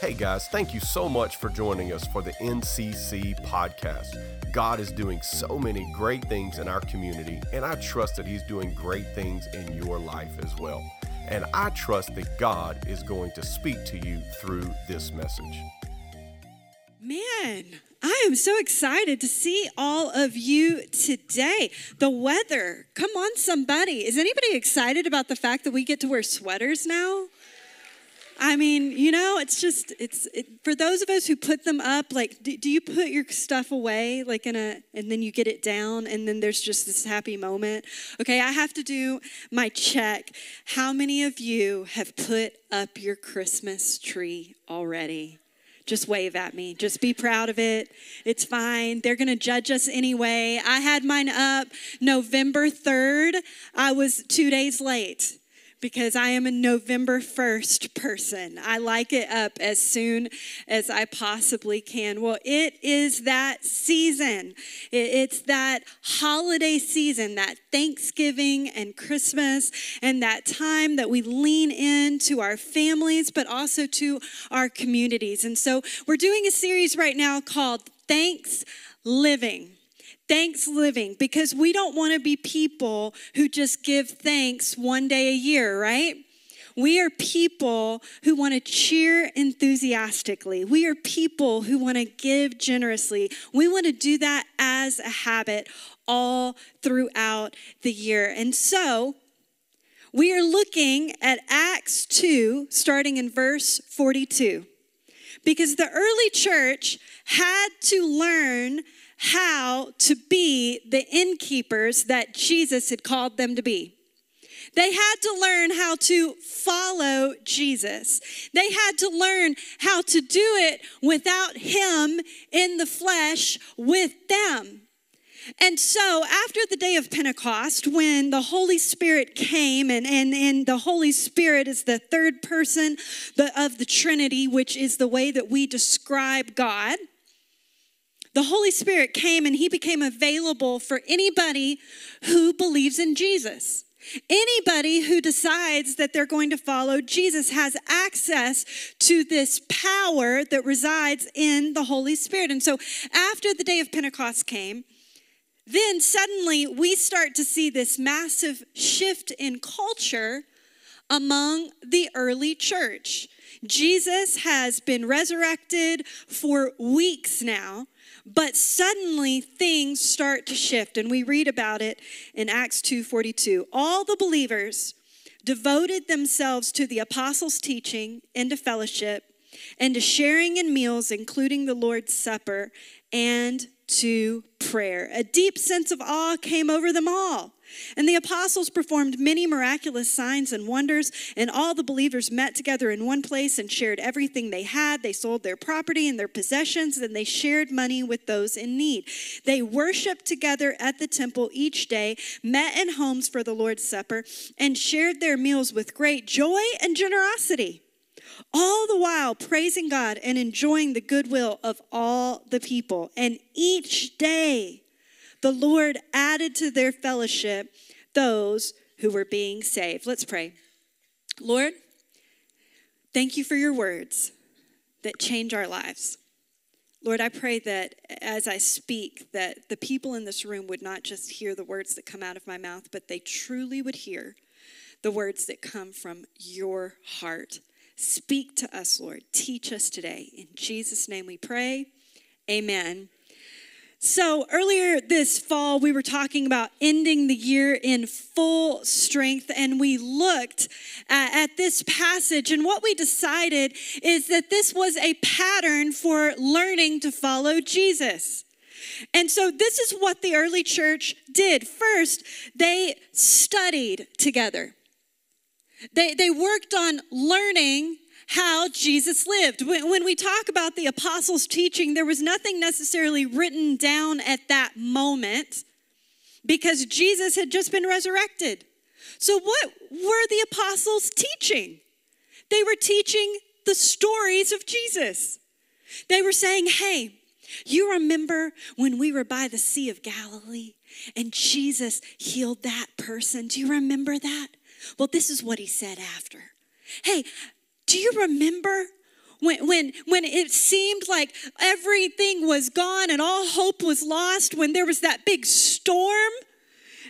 Hey guys, thank you so much for joining us for the NCC podcast. God is doing so many great things in our community, and I trust that He's doing great things in your life as well. And I trust that God is going to speak to you through this message. Man, I am so excited to see all of you today. The weather, come on, somebody. Is anybody excited about the fact that we get to wear sweaters now? I mean, you know, it's just, it's it, for those of us who put them up, like, do, do, you put your stuff away, like in a, and then you get it down, and then there's just this happy moment? Okay, I have to do my check. How many of you have put up your Christmas tree already? Just wave at me. Just be proud of it. It's fine. They're going to judge us anyway. I had mine up November 3rd. I was two days late because I am a November 1st person. I like it up as soon as I possibly can. Well, it is that season. It's that holiday season, that Thanksgiving and Christmas, and that time that we lean in to our families, but also to our communities. And so we're doing a series right now called Thanks Living thanks living because we don't want to be people who just give thanks one day a year, right? We are people who want to cheer enthusiastically. We are people who want to give generously. We want to do that as a habit all throughout the year. And so, we are looking at Acts 2, starting in verse 42, because the early church had to learn how to be the innkeepers that Jesus had called them to be. They had to learn how to follow Jesus. They had to learn how to do it without Him in the flesh with them. And so, after the day of Pentecost, when the Holy Spirit came, and, and, and the Holy Spirit is the third person of the Trinity, which is the way that we describe God, the Holy Spirit came and he became available for anybody who believes in Jesus. Anybody who decides that they're going to follow Jesus has access to this power that resides in the Holy Spirit. And so, after the day of Pentecost came, then suddenly we start to see this massive shift in culture among the early church. Jesus has been resurrected for weeks now. But suddenly things start to shift and we read about it in Acts 2:42. All the believers devoted themselves to the apostles' teaching and to fellowship and to sharing in meals including the Lord's supper and to prayer. A deep sense of awe came over them all. And the apostles performed many miraculous signs and wonders, and all the believers met together in one place and shared everything they had. They sold their property and their possessions, and they shared money with those in need. They worshiped together at the temple each day, met in homes for the Lord's Supper, and shared their meals with great joy and generosity. All the while praising God and enjoying the goodwill of all the people. And each day, the Lord added to their fellowship those who were being saved. Let's pray. Lord, thank you for your words that change our lives. Lord, I pray that as I speak, that the people in this room would not just hear the words that come out of my mouth, but they truly would hear the words that come from your heart. Speak to us, Lord. Teach us today. In Jesus' name we pray. Amen. So, earlier this fall, we were talking about ending the year in full strength, and we looked at, at, this passage. And what we decided is that this was a pattern for learning to follow Jesus. And so, this is what the early church did. First, they studied together, they, they worked on learning how Jesus lived. When we talk about the apostles' teaching, there was nothing necessarily written down at that moment because Jesus had just been resurrected. So, what were the apostles teaching? They were teaching the stories of Jesus. They were saying, hey, you remember when we were by the Sea of Galilee and Jesus healed that person? Do you remember that? Well, this is what he said after. Hey, do you remember when, when, when it seemed like everything was gone and all hope was lost, when there was that big storm,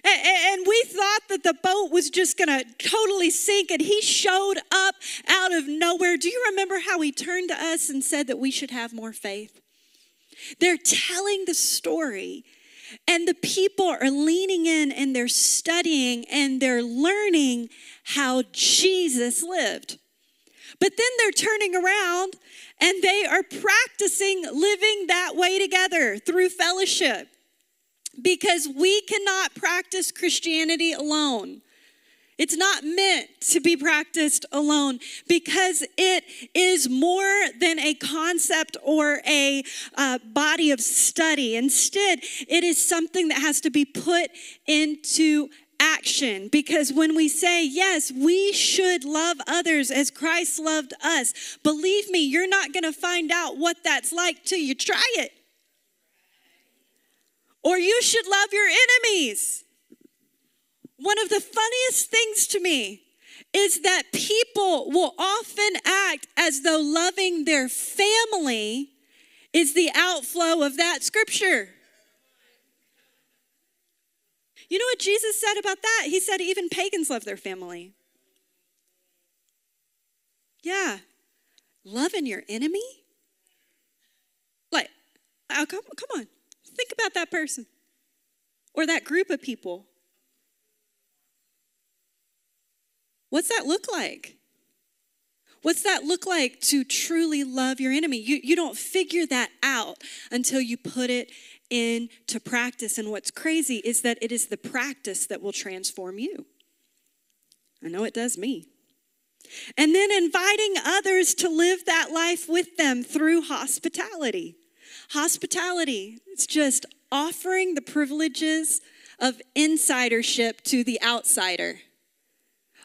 and, and we thought that the boat was just going to totally sink, and he showed up out of nowhere. Do you remember how he turned to us and said that we should have more faith? They're telling the story and the people are leaning in and they're studying and they're learning how Jesus lived. But then they're turning around and they are practicing living that way together through fellowship because we cannot practice Christianity alone. It's not meant to be practiced alone because it is more than a concept or a uh, body of study. Instead, it is something that has to be put into action because when we say, yes, we should love others as Christ loved us, believe me, you're not going to find out what that's like till you try it. Or you should love your enemies. One of the funniest things to me is that people will often act as though loving their family is the outflow of that scripture. You know what Jesus said about that? He said even pagans love their family. Yeah. Loving your enemy? Like, oh, come, come on. Think about that person or that group of people. What's that look like? What's that look like to truly love your enemy? You, you don't figure that out until you put it into practice. And what's crazy is that it is the practice that will transform you. I know it does me. And then inviting others to live that life with them through hospitality. Hospitality, it's just offering the privileges of insidership to the outsider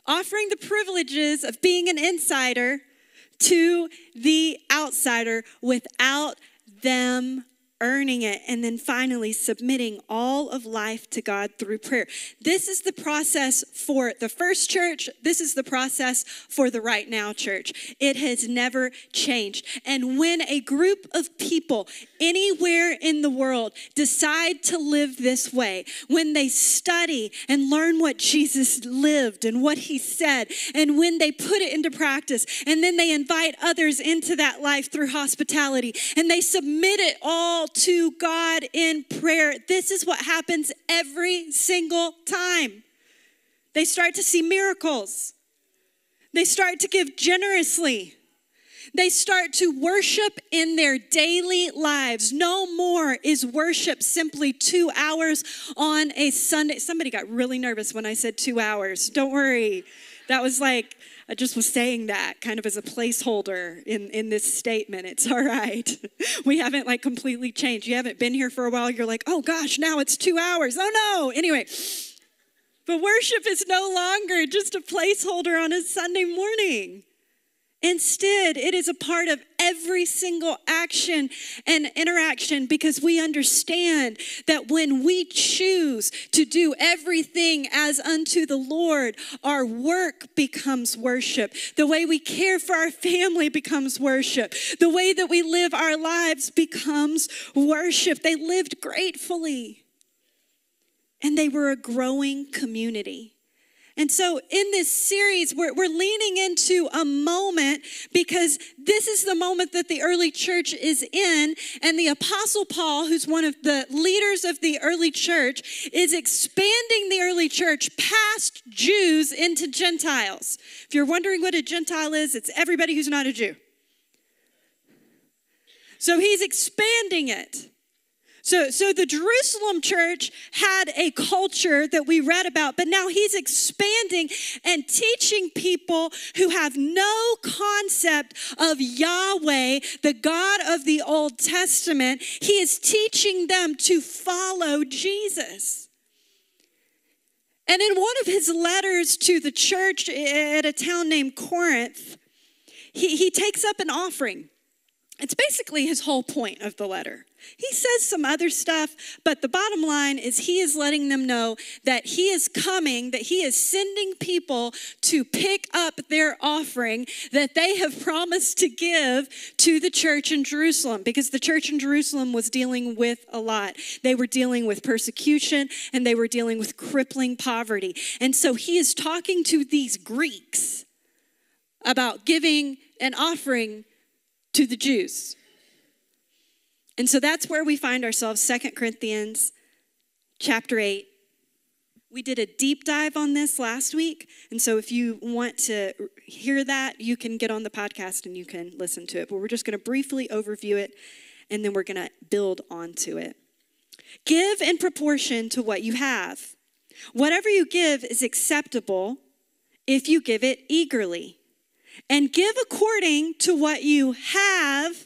offering the privileges of being an insider to the outsider without them earning it, and then finally submitting all of life to God through prayer. This is the process for the first church. This is the process for the right now church. It has never changed. And when a group of people anywhere in the world decide to live this way, when they study and learn what Jesus lived and what he said, and when they put it into practice, and then they invite others into that life through hospitality, and they submit it all to God in prayer. This is what happens every single time. They start to see miracles, they start to give generously. They start to worship in their daily lives. No more is worship simply two hours on a Sunday. Somebody got really nervous when I said two hours. Don't worry. That was like I just was saying that kind of as a placeholder in, in this statement. It's all right. We haven't like completely changed. You haven't been here for a while. You're like, oh gosh, now it's two hours. Oh no. Anyway, but worship is no longer just a placeholder on a Sunday morning. Instead, it is a part of every single action and interaction because we understand that when we choose to do everything as unto the Lord, our work becomes worship. The way we care for our family becomes worship. The way that we live our lives becomes worship. They lived gratefully, and they were a growing community. And so, in this series, we're, we're leaning into a moment because this is the moment that the early church is in. And the Apostle Paul, who's one of the leaders of the early church, is expanding the early church past Jews into Gentiles. If you're wondering what a Gentile is, it's everybody who's not a Jew. So, he's expanding it. So, so the Jerusalem church had a culture that we read about, but now he's expanding and teaching people who have no concept of Yahweh, the God of the Old Testament. He is teaching them to follow Jesus. And in one of his letters to the church at a town named Corinth, he, he takes up an offering. It's basically his whole point of the letter. He says some other stuff, but the bottom line is he is letting them know that he is coming, that he is sending people to pick up their offering that they have promised to give to the church in Jerusalem because the church in Jerusalem was dealing with a lot. They were dealing with persecution and they were dealing with crippling poverty. And so he is talking to these Greeks about giving an offering to the Jews. And so that's where we find ourselves, Second Corinthians chapter 8. We did a deep dive on this last week. And so if you want to hear that, you can get on the podcast and you can listen to it. But we're just going to briefly overview it and then we're going to build onto it. Give in proportion to what you have. Whatever you give is acceptable if you give it eagerly and give according to what you have,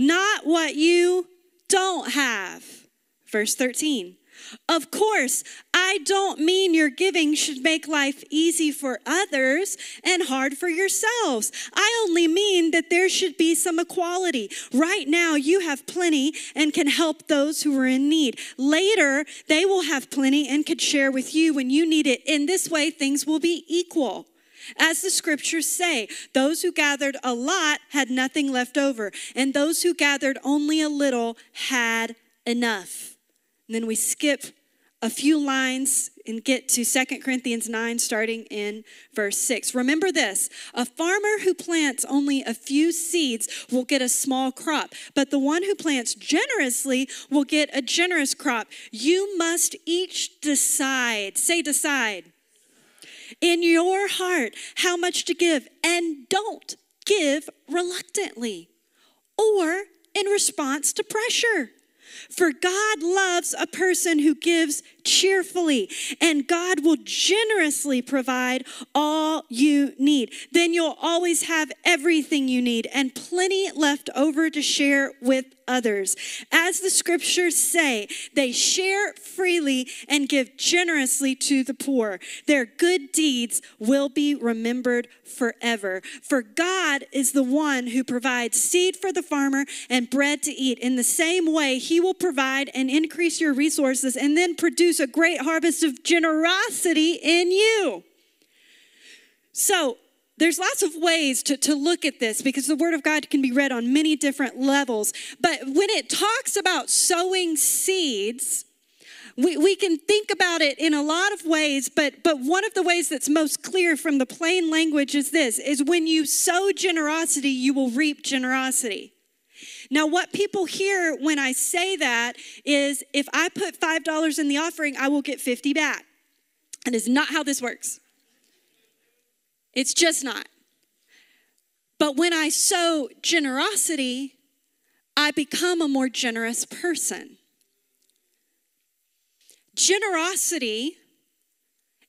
not what you don't have. Verse 13. Of course, I don't mean your giving should make life easy for others and hard for yourselves. I only mean that there should be some equality. Right now, you have plenty and can help those who are in need. Later, they will have plenty and could share with you when you need it. In this way, things will be equal. As the scriptures say, those who gathered a lot had nothing left over, and those who gathered only a little had enough. And then we skip a few lines and get to Second Corinthians 9, starting in verse 6. Remember this a farmer who plants only a few seeds will get a small crop, but the one who plants generously will get a generous crop. You must each decide, say, decide in your heart how much to give and don't give reluctantly or in response to pressure. For God loves a person who gives cheerfully, and God will generously provide all you need. Then you'll always have everything you need and plenty left over to share with others. As the scriptures say, they share freely and give generously to the poor. Their good deeds will be remembered forever. For God is the one who provides seed for the farmer and bread to eat. In the same way, He will provide and increase your resources and then produce a great harvest of generosity in you. So, there's lots of ways to, to look at this because the Word of God can be read on many different levels. But when it talks about sowing seeds, we, we can think about it in a lot of ways, but, but one of the ways that's most clear from the plain language is this is when you sow generosity, you will reap generosity. Now, what people hear when I say that is if I put $5 in the offering, I will get 50 back. That is not how this works. It's just not. But when I sow generosity, I become a more generous person. Generosity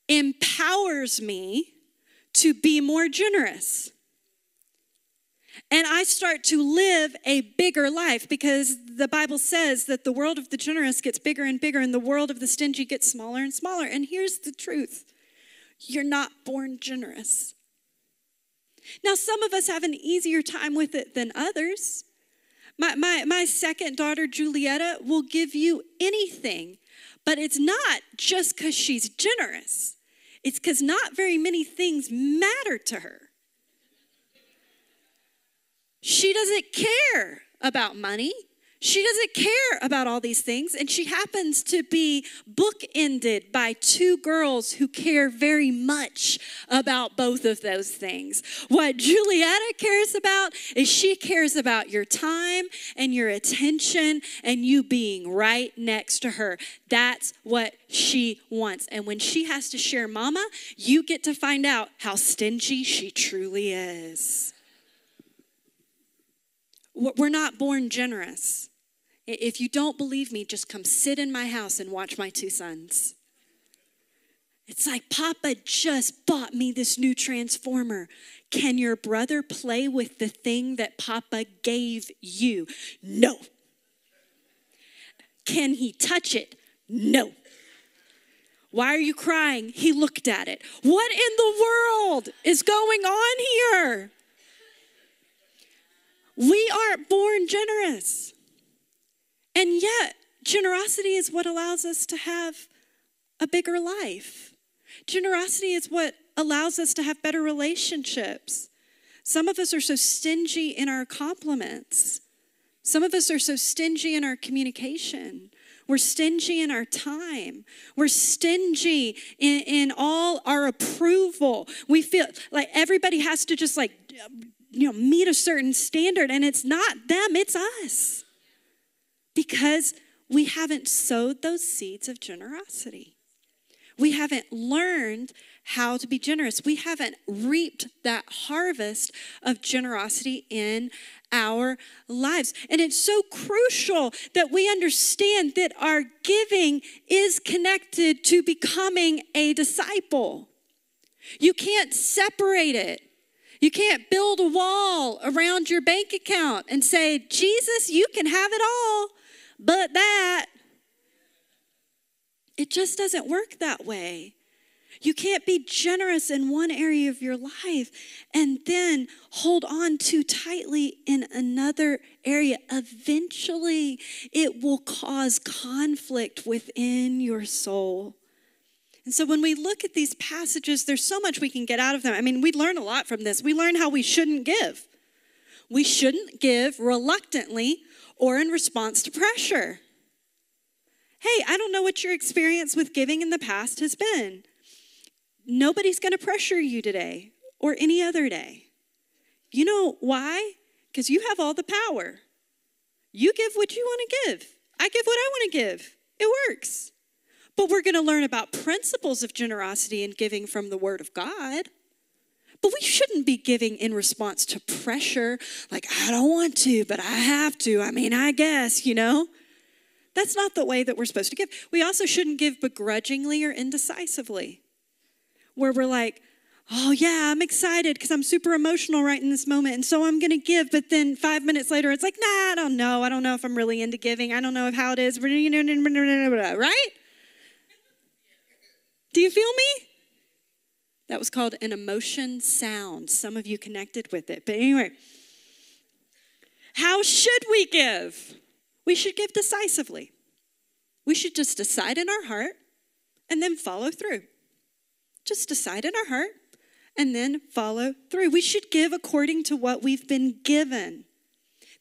empowers me to be more generous. And I start to live a bigger life because the Bible says that the world of the generous gets bigger and bigger and the world of the stingy gets smaller and smaller. And here's the truth you're not born generous. Now, some of us have an easier time with it than others. My, my, my second daughter, Julietta, will give you anything, but it's not just because she's generous, it's because not very many things matter to her. She doesn't care about money. She doesn't care about all these things, and she happens to be bookended by two girls who care very much about both of those things. What Julietta cares about is she cares about your time and your attention and you being right next to her. That's what she wants. And when she has to share mama, you get to find out how stingy she truly is. We're not born generous. If you don't believe me, just come sit in my house and watch my two sons. It's like, Papa just bought me this new transformer. Can your brother play with the thing that Papa gave you? No. Can he touch it? No. Why are you crying? He looked at it. What in the world is going on here? We aren't born generous. And yet, generosity is what allows us to have a bigger life. Generosity is what allows us to have better relationships. Some of us are so stingy in our compliments. Some of us are so stingy in our communication. We're stingy in our time. We're stingy in, in all our approval. We feel like everybody has to just like, you know, meet a certain standard, and it's not them, it's us. Because we haven't sowed those seeds of generosity. We haven't learned how to be generous. We haven't reaped that harvest of generosity in our lives. And it's so crucial that we understand that our giving is connected to becoming a disciple. You can't separate it. You can't build a wall around your bank account and say, Jesus, you can have it all, but that. It just doesn't work that way. You can't be generous in one area of your life and then hold on too tightly in another area. Eventually, it will cause conflict within your soul. And so when we look at these passages, there's so much we can get out of them. I mean, we learn a lot from this. We learn how we shouldn't give. We shouldn't give reluctantly or in response to pressure. Hey, I don't know what your experience with giving in the past has been. Nobody's going to pressure you today or any other day. You know why? Because you have all the power. You give what you want to give. I give what I want to give. It works. But we're going to learn about principles of generosity and giving from the Word of God. But we shouldn't be giving in response to pressure, like, I don't want to, but I have to. I mean, I guess, you know? That's not the way that we're supposed to give. We also shouldn't give begrudgingly or indecisively where we're like, oh, yeah, I'm excited because I'm super emotional right in this moment. And so I'm going to give. But then five minutes later, it's like, nah, I don't know. I don't know if I'm really into giving. I don't know if how it is. Right? Do you feel me? That was called an emotion sound. Some of you connected with it. But anyway, how should we give? We should give decisively. We should just decide in our heart and then follow through. Just decide in our heart and then follow through. We should give according to what we've been given.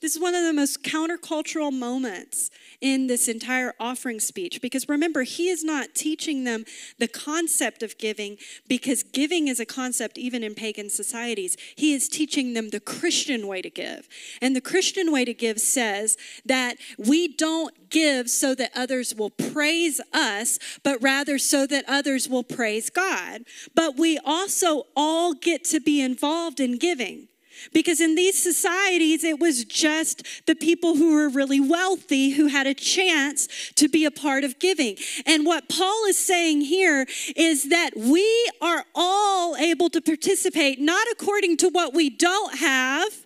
This is one of the most countercultural moments in this entire offering speech because remember, he is not teaching them the concept of giving because giving is a concept even in pagan societies. He is teaching them the Christian way to give. And the Christian way to give says that we don't give so that others will praise us, but rather so that others will praise God. But we also all get to be involved in giving. Because in these societies, it was just the people who were really wealthy who had a chance to be a part of giving. And what Paul is saying here is that we are all able to participate, not according to what we don't have,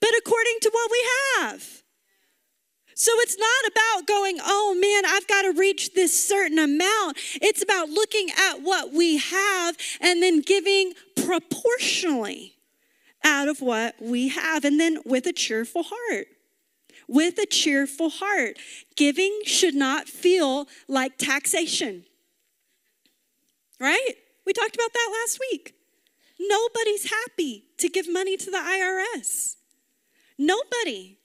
but according to what we have. So it's not about going, oh man, I've got to reach this certain amount. It's about looking at what we have and then giving proportionally out of what we have, and then with a cheerful heart. With a cheerful heart. Giving should not feel like taxation. Right? We talked about that last week. Nobody's happy to give money to the IRS. Nobody.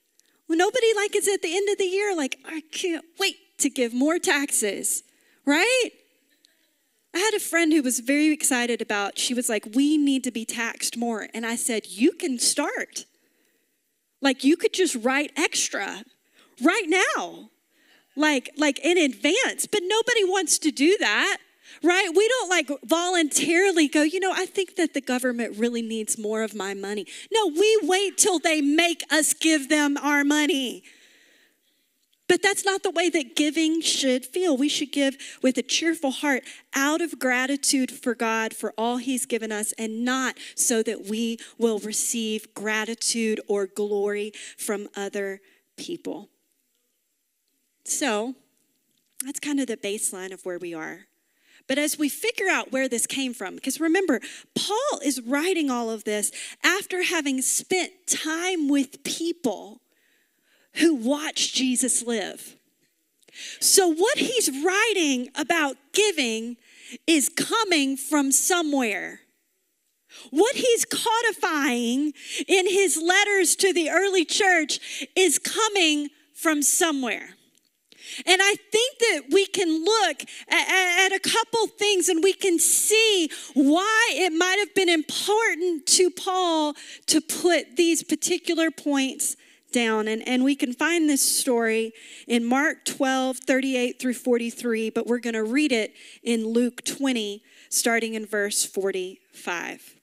Nobody like it's at the end of the year like I can't wait to give more taxes, right? I had a friend who was very excited about, she was like, we need to be taxed more. And I said, you can start. Like you could just write extra right now. Like, like in advance, but nobody wants to do that right? We don't like voluntarily go, you know, I think that the government really needs more of my money. No, we wait till they make us give them our money. But that's not the way that giving should feel. We should give with a cheerful heart out of gratitude for God for all He's given us and not so that we will receive gratitude or glory from other people. So that's kind of the baseline of where we are. But as we figure out where this came from, because remember, Paul is writing all of this after having spent time with people who watched Jesus live. So, what he's writing about giving is coming from somewhere. What he's codifying in his letters to the early church is coming from somewhere. And I think that we can look at, at, a couple things and we can see why it might have been important to Paul to put these particular points down. And, and we can find this story in Mark 12, 38 through 43, but we're going to read it in Luke 20, starting in verse 45.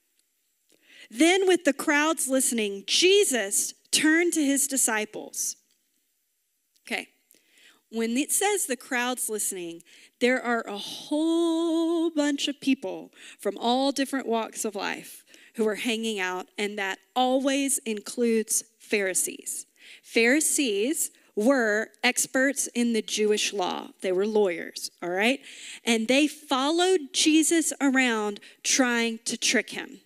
Then, with the crowds listening, Jesus turned to his disciples. Okay, when it says the crowd's listening, there are a whole bunch of people from all different walks of life who are hanging out, and that always includes Pharisees. Pharisees were experts in the Jewish law. They were lawyers, all right? And they followed Jesus around trying to trick him.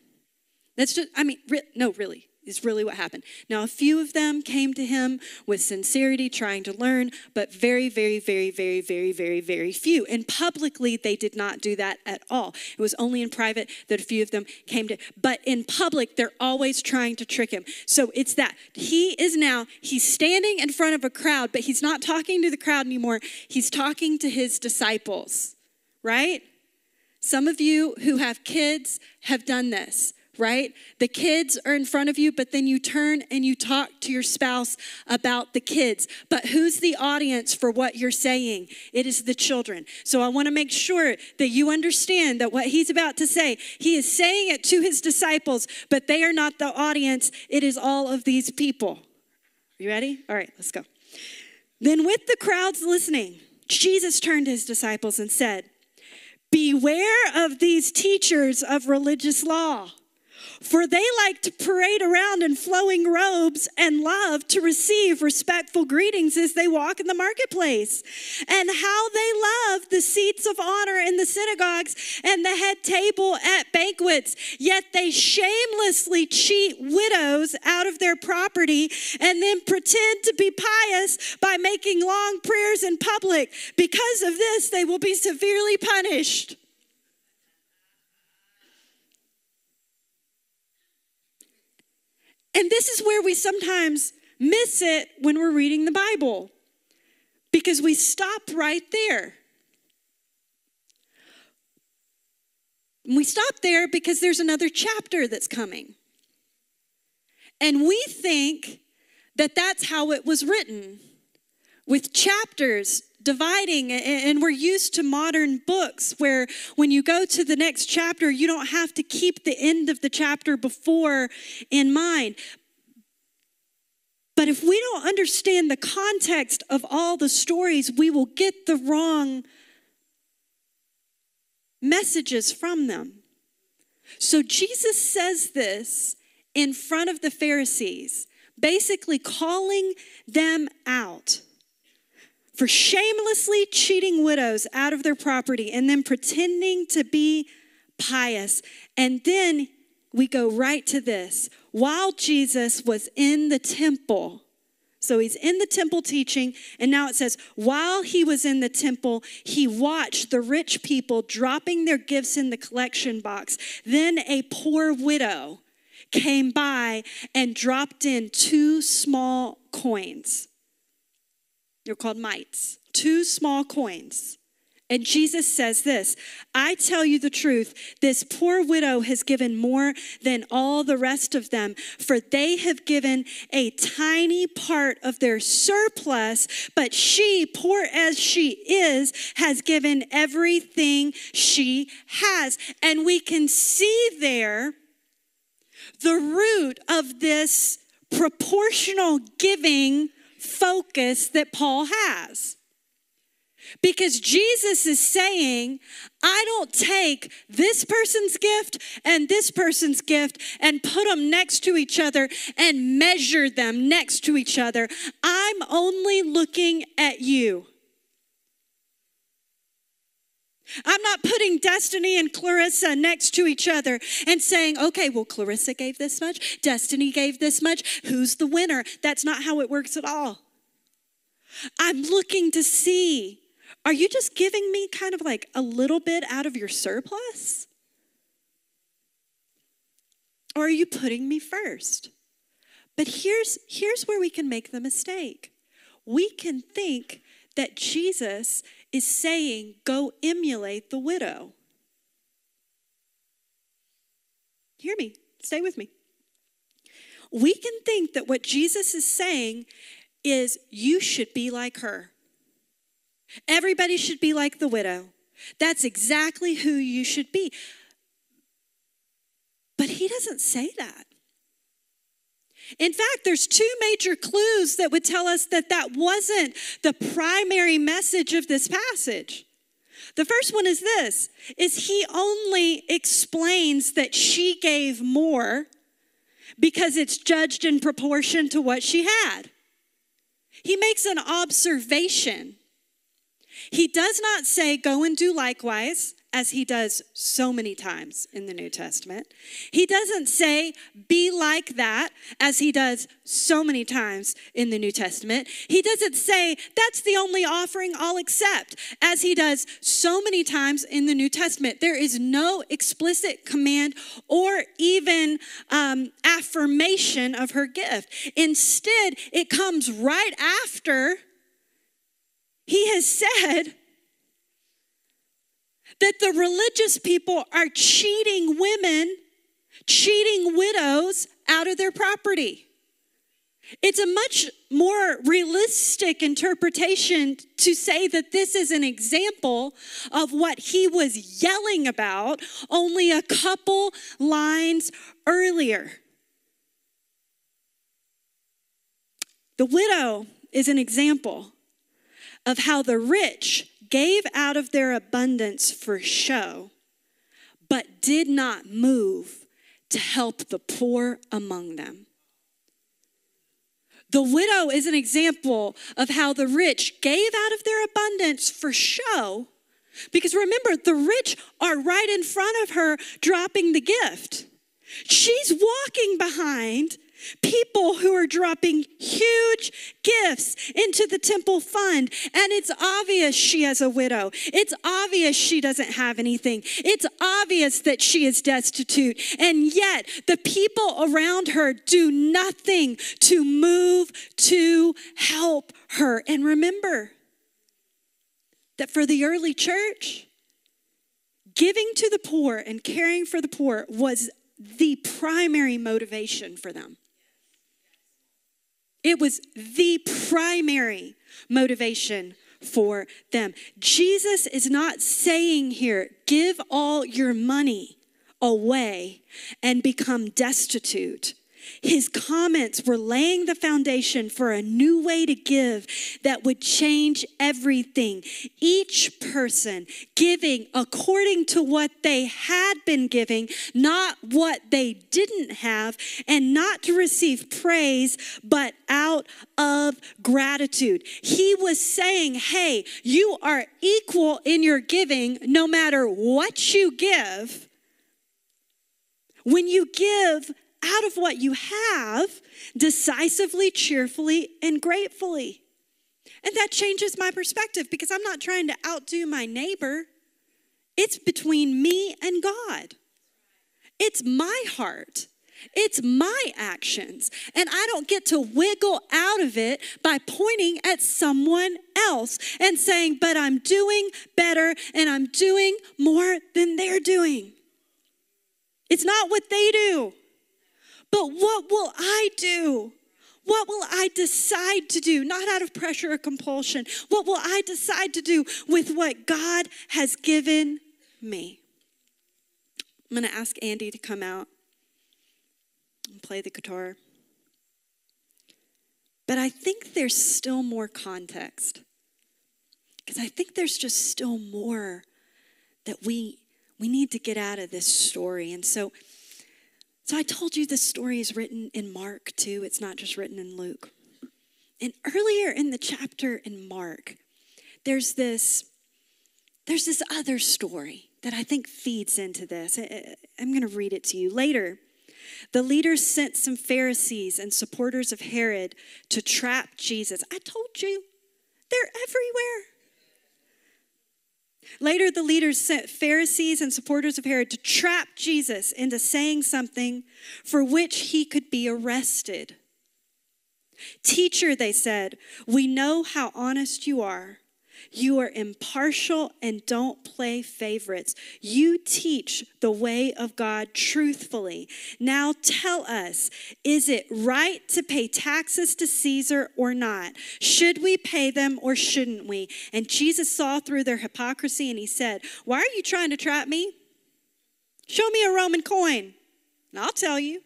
That's just, I mean, re- no, really is really what happened. Now, a few of them came to him with sincerity, trying to learn, but very, very, very, very, very, very, very few. And publicly, they did not do that at all. It was only in private that a few of them came to, but in public, they're always trying to trick him. So it's that. He is now, he's standing in front of a crowd, but he's not talking to the crowd anymore. He's talking to his disciples, right? Some of you who have kids have done this right? The kids are in front of you, but then you turn and you talk to your spouse about the kids. But who's the audience for what you're saying? It is the children. So I want to make sure that you understand that what he's about to say, he is saying it to his disciples, but they are not the audience. It is all of these people. You ready? All right, let's go. Then, with the crowds listening, Jesus turned to his disciples and said, Beware of these teachers of religious law for they like to parade around in flowing robes and love to receive respectful greetings as they walk in the marketplace. And how they love the seats of honor in the synagogues and the head table at banquets. Yet they shamelessly cheat widows out of their property and then pretend to be pious by making long prayers in public. Because of this, they will be severely punished. And this is where we sometimes miss it when we're reading the Bible because we stop right there. we stop there because there's another chapter that's coming. And we think that that's how it was written with chapters dividing and we're used to modern books where when you go to the next chapter you don't have to keep the end of the chapter before in mind. But if we don't understand the context of all the stories we will get the wrong messages from them. So jesus says this in front of the pharisees basically calling them out for shamelessly cheating widows out of their property and then pretending to be pious. And then we go right to this. While Jesus was in the temple, so he's in the temple teaching, and now it says, while he was in the temple, he watched the rich people dropping their gifts in the collection box. Then a poor widow came by and dropped in two small coins. They're called mites, two small coins. And Jesus says this I tell you the truth, this poor widow has given more than all the rest of them, for they have given a tiny part of their surplus, but she, poor as she is, has given everything she has. And we can see there the root of this proportional giving focus that Paul has. Because Jesus is saying, I don't take this person's gift and this person's gift and put them next to each other and measure them next to each other. I'm only looking at you. I'm not putting Destiny and Clarissa next to each other and saying, okay, well, Clarissa gave this much, Destiny gave this much, who's the winner? That's not how it works at all. I'm looking to see are you just giving me kind of like a little bit out of your surplus? Or are you putting me first? But here's, here's where we can make the mistake. We can think that Jesus is saying, go emulate the widow. Hear me, stay with me. We can think that what Jesus is saying is, you should be like her. Everybody should be like the widow. That's exactly who you should be. But he doesn't say that. In fact, there's two major clues that would tell us that that wasn't the primary message of this passage. The first one is this is he only explains that she gave more because it's judged in proportion to what she had. He makes an observation. He does not say, Go and do likewise as he does so many times in the New Testament. He doesn't say, be like that, as he does so many times in the New Testament. He doesn't say, that's the only offering I'll accept, as he does so many times in the New Testament. There is no explicit command or even um, affirmation of her gift. Instead, it comes right after he has said, that the religious people are cheating women, cheating widows out of their property. It's a much more realistic interpretation to say that this is an example of what he was yelling about only a couple lines earlier. The widow is an example of how the rich gave out of their abundance for show, but did not move to help the poor among them. The widow is an example of how the rich gave out of their abundance for show. Because remember, the rich are right in front of her dropping the gift. She's walking behind People who are dropping huge gifts into the temple fund. And it's obvious she has a widow. It's obvious she doesn't have anything. It's obvious that she is destitute. And yet, the people around her do nothing to move to help her. And remember that for the early church, giving to the poor and caring for the poor was the primary motivation for them. It was the primary motivation for them. Jesus is not saying here, give all your money away and become destitute. His comments were laying the foundation for a new way to give that would change everything. Each person giving according to what they had been giving, not what they didn't have, and not to receive praise, but out of gratitude. He was saying, Hey, you are equal in your giving no matter what you give. When you give, out of what you have decisively, cheerfully, and gratefully. And that changes my perspective because I'm not trying to outdo my neighbor. It's between me and God. It's my heart. It's my actions. And I don't get to wiggle out of it by pointing at someone else and saying, but I'm doing better and I'm doing more than they're doing. It's not what they do. But what will I do? What will I decide to do? Not out of pressure or compulsion. What will I decide to do with what God has given me? I'm going to ask Andy to come out and play the guitar. But I think there's still more context. Because I think there's just still more that we we need to get out of this story. And so so I told you this story is written in Mark too, it's not just written in Luke. And earlier in the chapter in Mark, there's this there's this other story that I think feeds into this. I'm going to read it to you later. The leaders sent some Pharisees and supporters of Herod to trap Jesus. I told you, they're everywhere. Later, the leaders sent Pharisees and supporters of Herod to trap Jesus into saying something for which he could be arrested. Teacher, they said, we know how honest you are you are impartial and don't play favorites. You teach the way of God truthfully. Now tell us is it right to pay taxes to Caesar or not? Should we pay them or shouldn't we? And Jesus saw through their hypocrisy and he said, Why are you trying to trap me? Show me a Roman coin, and I'll tell you.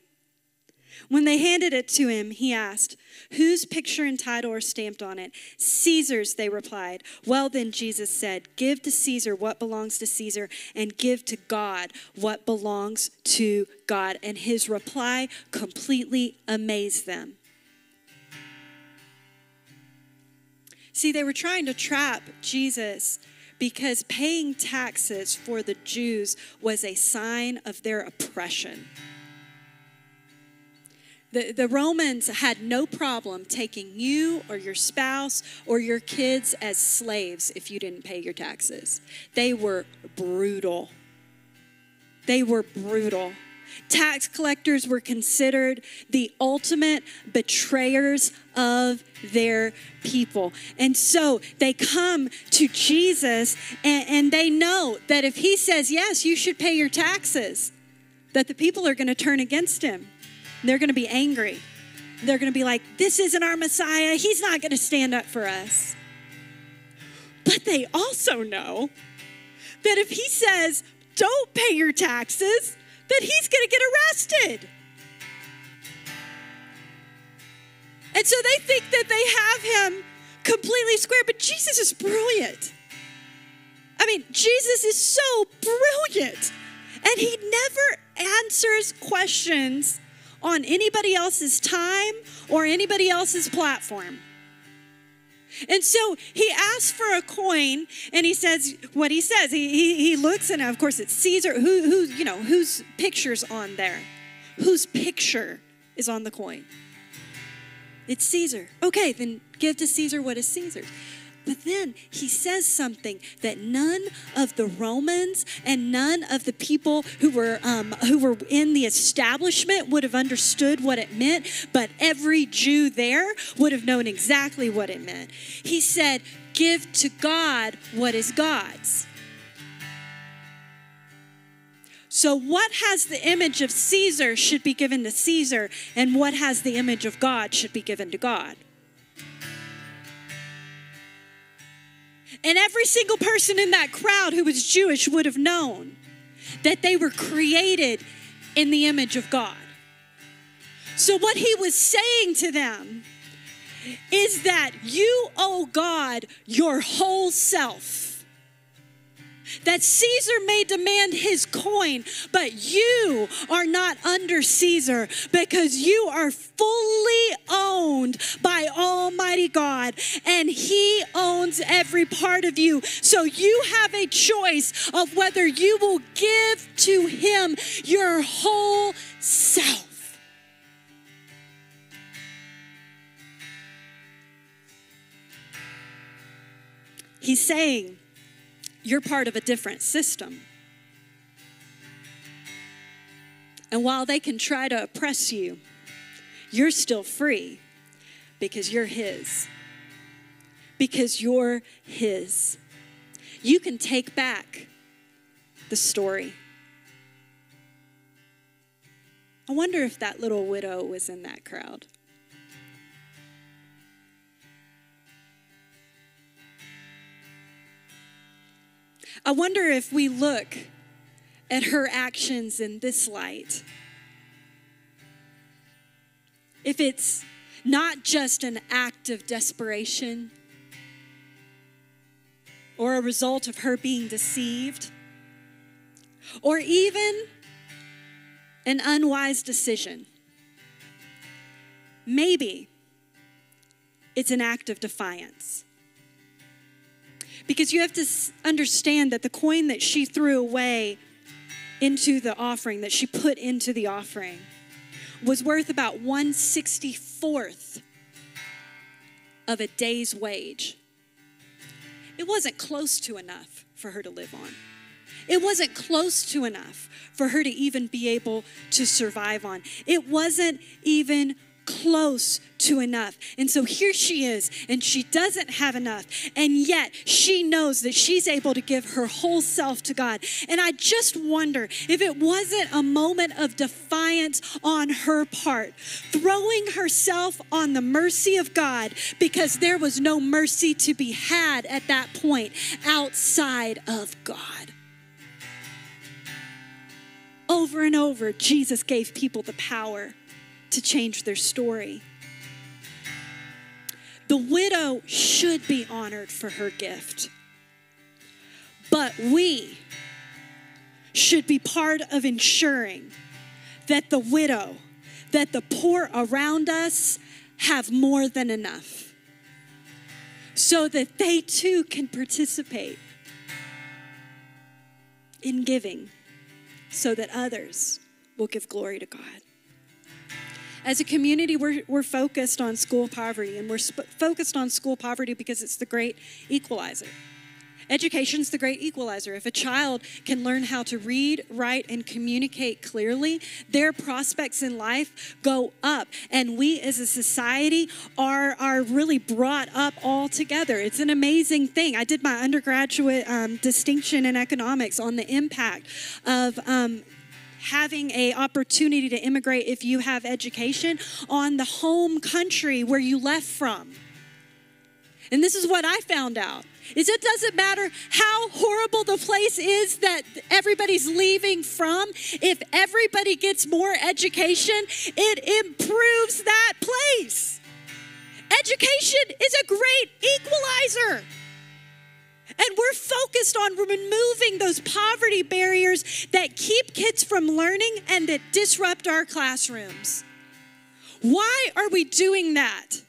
When they handed it to him, he asked, Whose picture and title are stamped on it? Caesar's, they replied. Well, then, Jesus said, Give to Caesar what belongs to Caesar, and give to God what belongs to God. And his reply completely amazed them. See, they were trying to trap Jesus because paying taxes for the Jews was a sign of their oppression. The, the Romans had no problem taking you or your spouse or your kids as slaves if you didn't pay your taxes. They were brutal. They were brutal. Tax collectors were considered the ultimate betrayers of their people. And so they come to Jesus and, and they know that if he says, Yes, you should pay your taxes, that the people are going to turn against him. They're going to be angry. They're going to be like, this isn't our Messiah. He's not going to stand up for us. But they also know that if he says, don't pay your taxes, that he's going to get arrested. And so they think that they have him completely square, but Jesus is brilliant. I mean, Jesus is so brilliant. And he never answers questions on anybody else's time or anybody else's platform. And so he asks for a coin and he says what he says. He, he, he looks and of course it's Caesar. Who, who, you know, whose picture's on there? Whose picture is on the coin? It's Caesar. Okay, then give to Caesar what is Caesar's. But then he says something that none of the Romans and none of the people who were um, who were in the establishment would have understood what it meant, but every Jew there would have known exactly what it meant. He said, "Give to God what is God's." So, what has the image of Caesar should be given to Caesar, and what has the image of God should be given to God. And every single person in that crowd who was Jewish would have known that they were created in the image of God. So, what he was saying to them is that you owe God your whole self that Caesar may demand his coin, but you are not under Caesar because you are fully owned by Almighty God and He owns every part of you. So you have a choice of whether you will give to Him your whole self. He's saying, you're part of a different system. And while they can try to oppress you, you're still free because you're His. Because you're His. You can take back the story. I wonder if that little widow was in that crowd. I wonder if we look at her actions in this light. If it's not just an act of desperation or a result of her being deceived or even an unwise decision. Maybe it's an act of defiance. Because you have to understand that the coin that she threw away into the offering, that she put into the offering, was worth about 164th of a day's wage. It wasn't close to enough for her to live on. It wasn't close to enough for her to even be able to survive on. It wasn't even close to enough. And so here she is, and she doesn't have enough. And yet she knows that she's able to give her whole self to God. And I just wonder if it wasn't a moment of defiance on her part, throwing herself on the mercy of God because there was no mercy to be had at that point outside of God. Over and over, Jesus gave people the power to change their story. The widow should be honored for her gift. But we should be part of ensuring that the widow, that the poor around us have more than enough so that they too can participate in giving so that others will give glory to God. As a community, we're, we're focused on school poverty, and we're sp- focused on school poverty because it's the great equalizer. Education's the great equalizer. If a child can learn how to read, write, and communicate clearly, their prospects in life go up. And we as a society are, are really brought up all together. It's an amazing thing. I did my undergraduate um, distinction in economics on the impact of um, having a opportunity to immigrate if you have education on the home country where you left from. And this is what I found out is it doesn't matter how horrible the place is that everybody's leaving from if everybody gets more education it improves that place education is a great equalizer and we're focused on removing those poverty barriers that keep kids from learning and that disrupt our classrooms. Why are we doing that?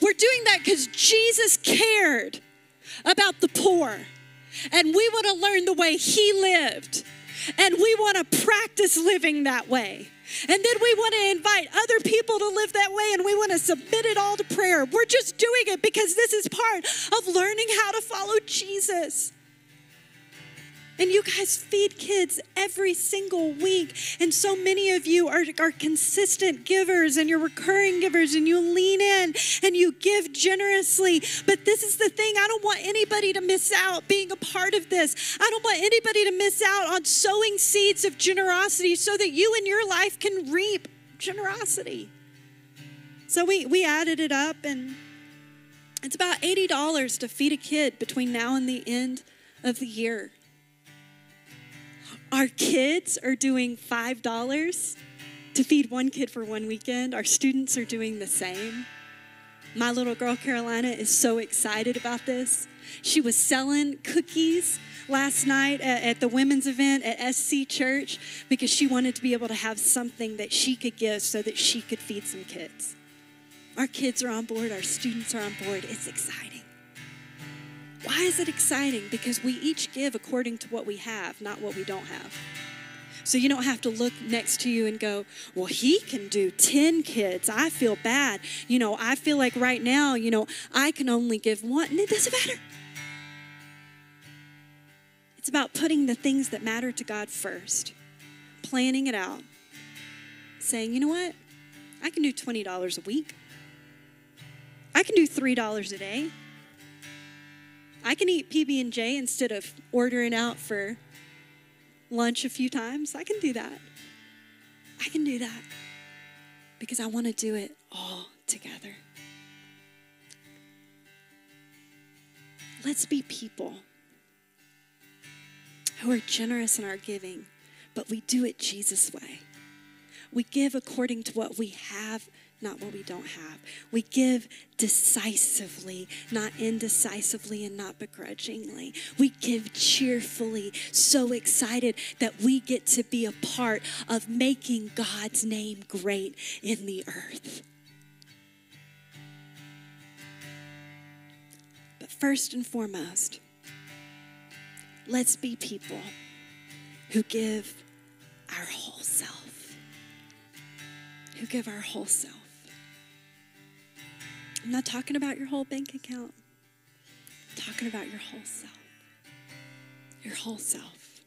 We're doing that because Jesus cared about the poor. And we want to learn the way he lived. And we want to practice living that way. And then we want to invite other people to live that way and we want to submit it all to prayer. We're just doing it because this is part of learning how to follow Jesus. And you guys feed kids every single week. And so many of you are, are consistent givers and you're recurring givers and you lean in and you give generously. But this is the thing I don't want anybody to miss out being a part of this. I don't want anybody to miss out on sowing seeds of generosity so that you and your life can reap generosity. So we, we added it up and it's about $80 to feed a kid between now and the end of the year. Our kids are doing $5 to feed one kid for one weekend. Our students are doing the same. My little girl, Carolina, is so excited about this. She was selling cookies last night at, at, the women's event at SC Church because she wanted to be able to have something that she could give so that she could feed some kids. Our kids are on board, our students are on board. It's exciting. Why is it exciting? Because we each give according to what we have, not what we don't have. So you don't have to look next to you and go, well, he can do 10 kids. I feel bad. You know, I feel like right now, you know, I can only give one. And it doesn't matter. It's about putting the things that matter to God first, planning it out, saying, you know what? I can do $20 a week. I can do $3 a day. I can eat PB and J instead of ordering out for lunch a few times. I can do that. I can do that because I want to do it all together. Let's be people who are generous in our giving, but we do it Jesus' way. We give according to what we have not what we don't have. We give decisively, not indecisively and not begrudgingly. We give cheerfully, so excited that we get to be a part of making God's name great in the earth. But first and foremost, let's be people who give our whole self. Who give our whole self. I'm not talking about your whole bank account. I'm talking about your whole self. Your whole self.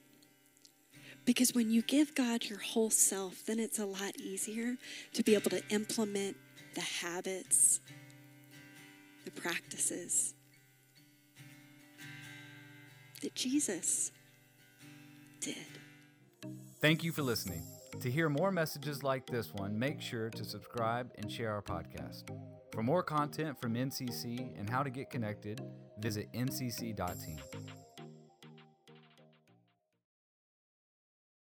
Because when you give God your whole self, then it's a lot easier to be able to implement the habits, the practices that Jesus did. Thank you for listening. To hear more messages like this one, make sure to subscribe and share our podcast. For more content from NCC and how to get connected, visit ncc.team.